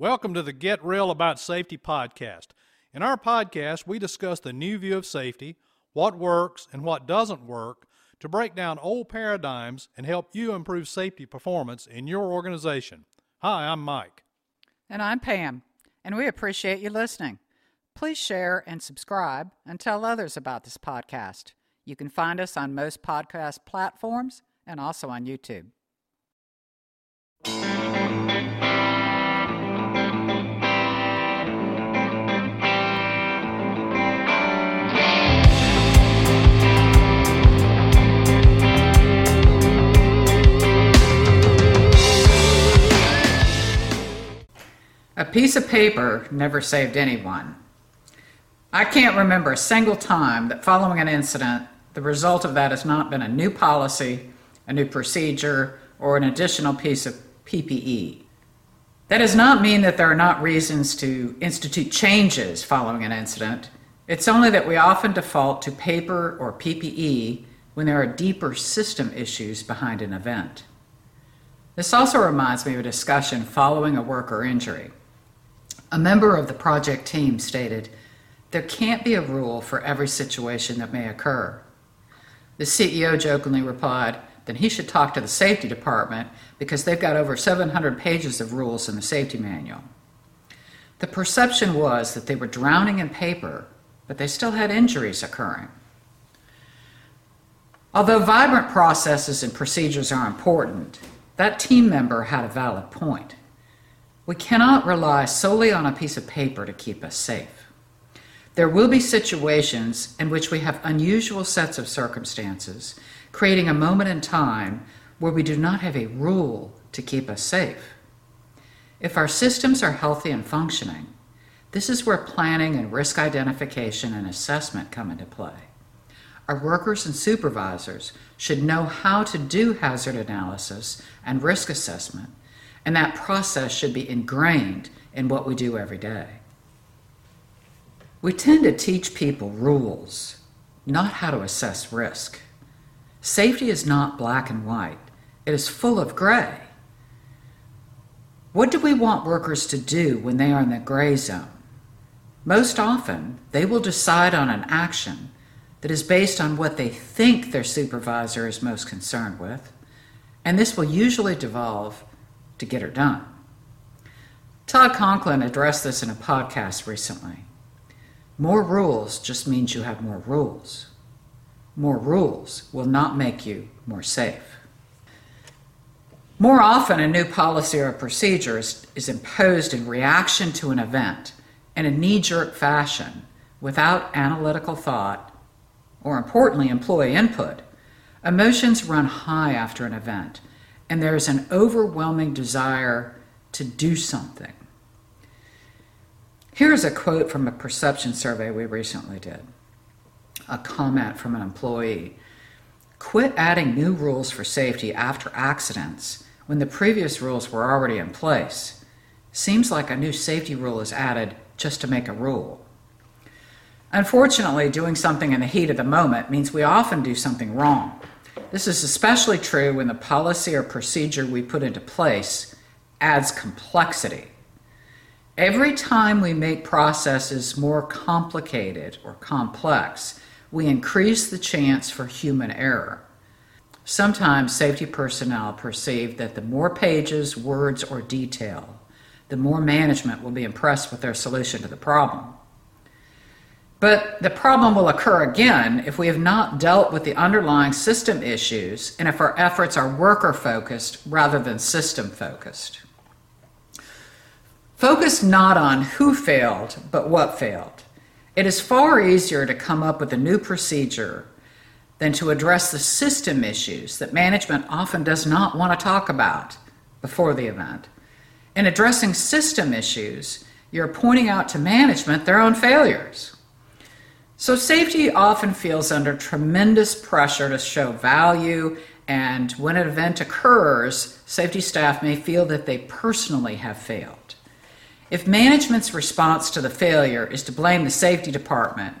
Welcome to the Get Real About Safety podcast. In our podcast, we discuss the new view of safety, what works and what doesn't work, to break down old paradigms and help you improve safety performance in your organization. Hi, I'm Mike. And I'm Pam, and we appreciate you listening. Please share and subscribe and tell others about this podcast. You can find us on most podcast platforms and also on YouTube. A piece of paper never saved anyone. I can't remember a single time that following an incident, the result of that has not been a new policy, a new procedure, or an additional piece of PPE. That does not mean that there are not reasons to institute changes following an incident. It's only that we often default to paper or PPE when there are deeper system issues behind an event. This also reminds me of a discussion following a worker injury. A member of the project team stated, There can't be a rule for every situation that may occur. The CEO jokingly replied, Then he should talk to the safety department because they've got over 700 pages of rules in the safety manual. The perception was that they were drowning in paper, but they still had injuries occurring. Although vibrant processes and procedures are important, that team member had a valid point. We cannot rely solely on a piece of paper to keep us safe. There will be situations in which we have unusual sets of circumstances, creating a moment in time where we do not have a rule to keep us safe. If our systems are healthy and functioning, this is where planning and risk identification and assessment come into play. Our workers and supervisors should know how to do hazard analysis and risk assessment and that process should be ingrained in what we do every day. We tend to teach people rules, not how to assess risk. Safety is not black and white, it is full of gray. What do we want workers to do when they are in the gray zone? Most often, they will decide on an action that is based on what they think their supervisor is most concerned with, and this will usually devolve to get her done. Todd Conklin addressed this in a podcast recently. More rules just means you have more rules. More rules will not make you more safe. More often, a new policy or procedure is, is imposed in reaction to an event in a knee jerk fashion without analytical thought or, importantly, employee input. Emotions run high after an event, and there's an overwhelming desire to do something. Here's a quote from a perception survey we recently did a comment from an employee Quit adding new rules for safety after accidents when the previous rules were already in place. Seems like a new safety rule is added just to make a rule. Unfortunately, doing something in the heat of the moment means we often do something wrong. This is especially true when the policy or procedure we put into place adds complexity. Every time we make processes more complicated or complex, we increase the chance for human error. Sometimes safety personnel perceive that the more pages, words, or detail, the more management will be impressed with their solution to the problem. But the problem will occur again if we have not dealt with the underlying system issues and if our efforts are worker focused rather than system focused. Focus not on who failed, but what failed. It is far easier to come up with a new procedure than to address the system issues that management often does not want to talk about before the event. In addressing system issues, you're pointing out to management their own failures. So, safety often feels under tremendous pressure to show value, and when an event occurs, safety staff may feel that they personally have failed. If management's response to the failure is to blame the safety department,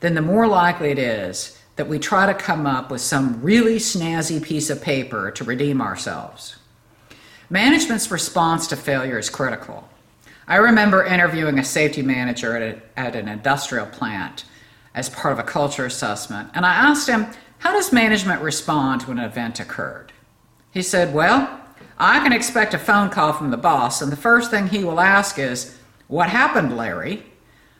then the more likely it is that we try to come up with some really snazzy piece of paper to redeem ourselves. Management's response to failure is critical. I remember interviewing a safety manager at, a, at an industrial plant as part of a culture assessment, and I asked him, How does management respond when an event occurred? He said, Well, I can expect a phone call from the boss, and the first thing he will ask is, What happened, Larry?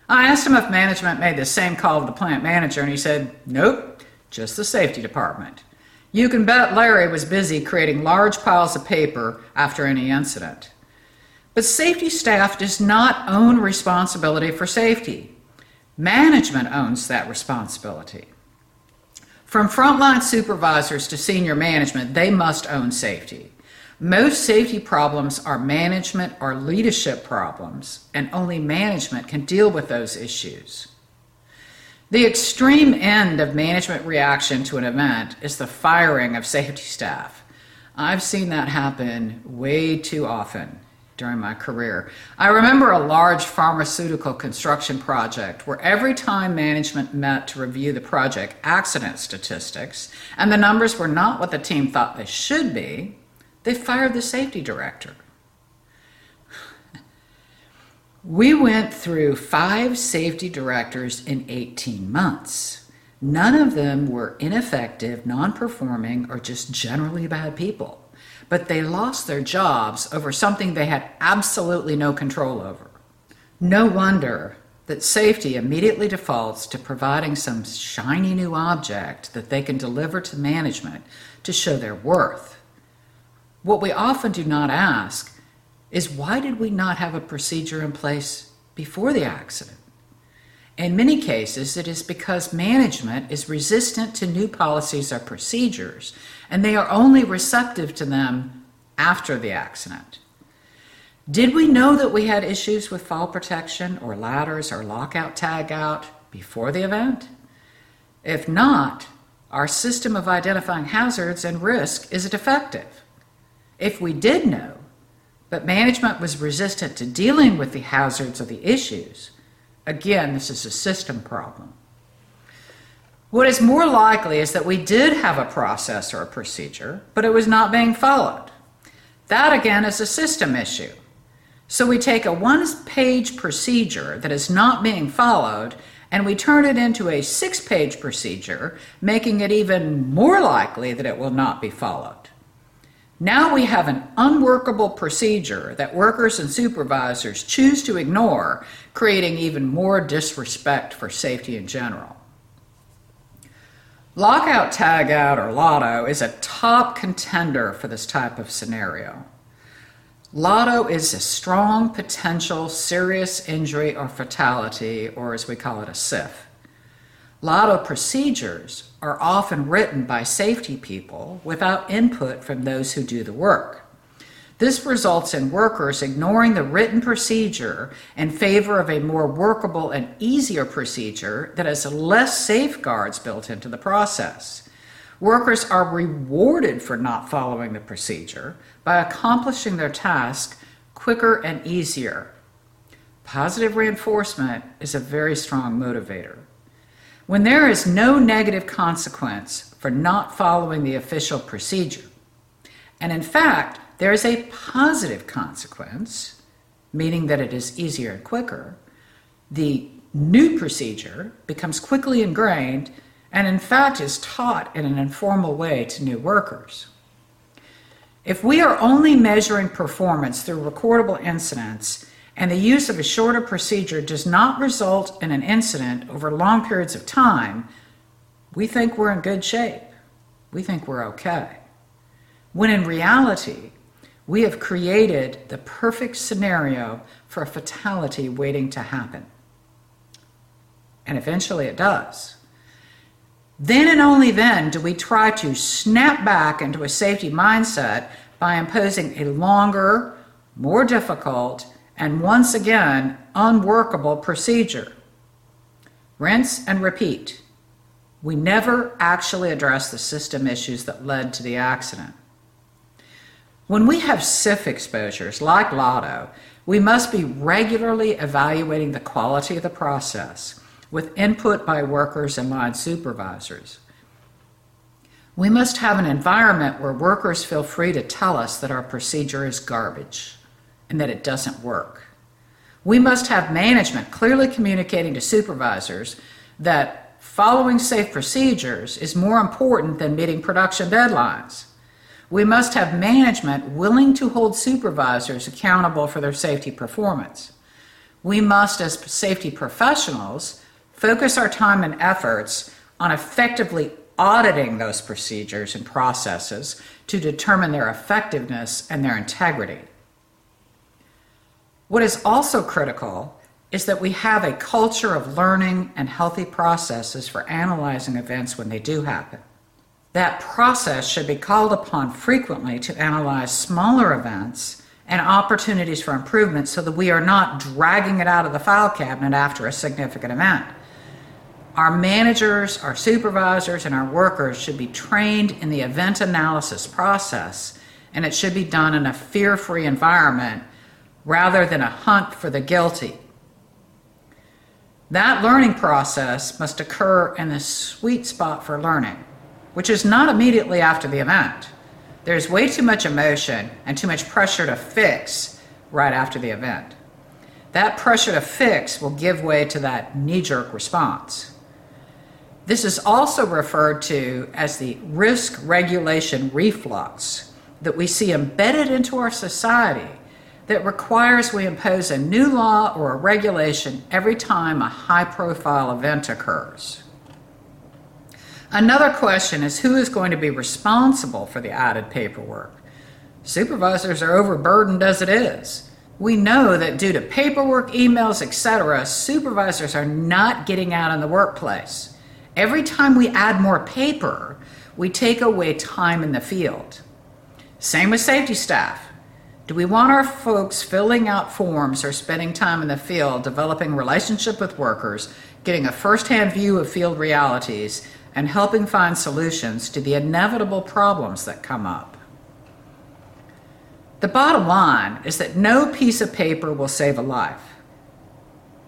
I asked him if management made the same call to the plant manager, and he said, Nope, just the safety department. You can bet Larry was busy creating large piles of paper after any incident. But safety staff does not own responsibility for safety. Management owns that responsibility. From frontline supervisors to senior management, they must own safety. Most safety problems are management or leadership problems, and only management can deal with those issues. The extreme end of management reaction to an event is the firing of safety staff. I've seen that happen way too often during my career. I remember a large pharmaceutical construction project where every time management met to review the project accident statistics and the numbers were not what the team thought they should be, they fired the safety director. We went through five safety directors in 18 months. None of them were ineffective, non performing, or just generally bad people but they lost their jobs over something they had absolutely no control over. No wonder that safety immediately defaults to providing some shiny new object that they can deliver to management to show their worth. What we often do not ask is why did we not have a procedure in place before the accident? In many cases, it is because management is resistant to new policies or procedures, and they are only receptive to them after the accident. Did we know that we had issues with fall protection or ladders or lockout tagout before the event? If not, our system of identifying hazards and risk is defective. If we did know, but management was resistant to dealing with the hazards or the issues, Again, this is a system problem. What is more likely is that we did have a process or a procedure, but it was not being followed. That again is a system issue. So we take a one page procedure that is not being followed and we turn it into a six page procedure, making it even more likely that it will not be followed. Now we have an unworkable procedure that workers and supervisors choose to ignore, creating even more disrespect for safety in general. Lockout tagout or LOTO is a top contender for this type of scenario. LOTO is a strong potential serious injury or fatality, or as we call it, a SIF. LOTO procedures are often written by safety people without input from those who do the work. This results in workers ignoring the written procedure in favor of a more workable and easier procedure that has less safeguards built into the process. Workers are rewarded for not following the procedure by accomplishing their task quicker and easier. Positive reinforcement is a very strong motivator. When there is no negative consequence for not following the official procedure, and in fact, there is a positive consequence, meaning that it is easier and quicker, the new procedure becomes quickly ingrained and, in fact, is taught in an informal way to new workers. If we are only measuring performance through recordable incidents, and the use of a shorter procedure does not result in an incident over long periods of time, we think we're in good shape. We think we're okay. When in reality, we have created the perfect scenario for a fatality waiting to happen. And eventually it does. Then and only then do we try to snap back into a safety mindset by imposing a longer, more difficult, and once again unworkable procedure. Rinse and repeat. We never actually address the system issues that led to the accident. When we have SIF exposures like LOTO, we must be regularly evaluating the quality of the process with input by workers and line supervisors. We must have an environment where workers feel free to tell us that our procedure is garbage and that it doesn't work. We must have management clearly communicating to supervisors that following safe procedures is more important than meeting production deadlines. We must have management willing to hold supervisors accountable for their safety performance. We must, as safety professionals, focus our time and efforts on effectively auditing those procedures and processes to determine their effectiveness and their integrity. What is also critical is that we have a culture of learning and healthy processes for analyzing events when they do happen. That process should be called upon frequently to analyze smaller events and opportunities for improvement so that we are not dragging it out of the file cabinet after a significant event. Our managers, our supervisors, and our workers should be trained in the event analysis process, and it should be done in a fear free environment rather than a hunt for the guilty. That learning process must occur in the sweet spot for learning, which is not immediately after the event. There's way too much emotion and too much pressure to fix right after the event. That pressure to fix will give way to that knee jerk response. This is also referred to as the risk regulation reflex that we see embedded into our society that requires we impose a new law or a regulation every time a high profile event occurs. Another question is who is going to be responsible for the added paperwork? Supervisors are overburdened as it is. We know that due to paperwork, emails, etc., supervisors are not getting out in the workplace. Every time we add more paper, we take away time in the field. Same with safety staff. Do we want our folks filling out forms or spending time in the field, developing relationship with workers, getting a firsthand view of field realities, and helping find solutions to the inevitable problems that come up? The bottom line is that no piece of paper will save a life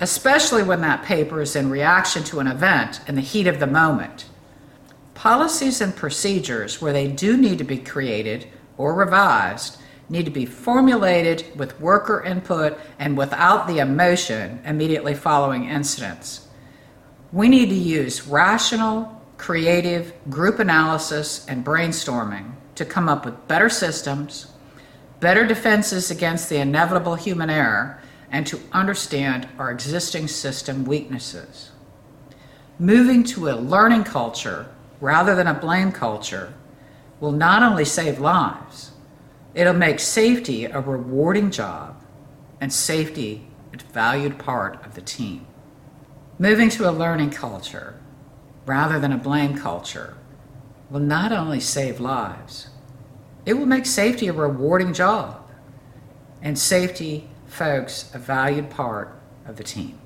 especially when that paper is in reaction to an event in the heat of the moment. Policies and procedures where they do need to be created or revised need to be formulated with worker input and without the emotion immediately following incidents. We need to use rational, creative group analysis and brainstorming to come up with better systems, better defenses against the inevitable human error, and to understand our existing system weaknesses. Moving to a learning culture rather than a blame culture will not only save lives, it'll make safety a rewarding job and safety a valued part of the team. Moving to a learning culture rather than a blame culture will not only save lives, it will make safety a rewarding job and safety folks a valued part of the team.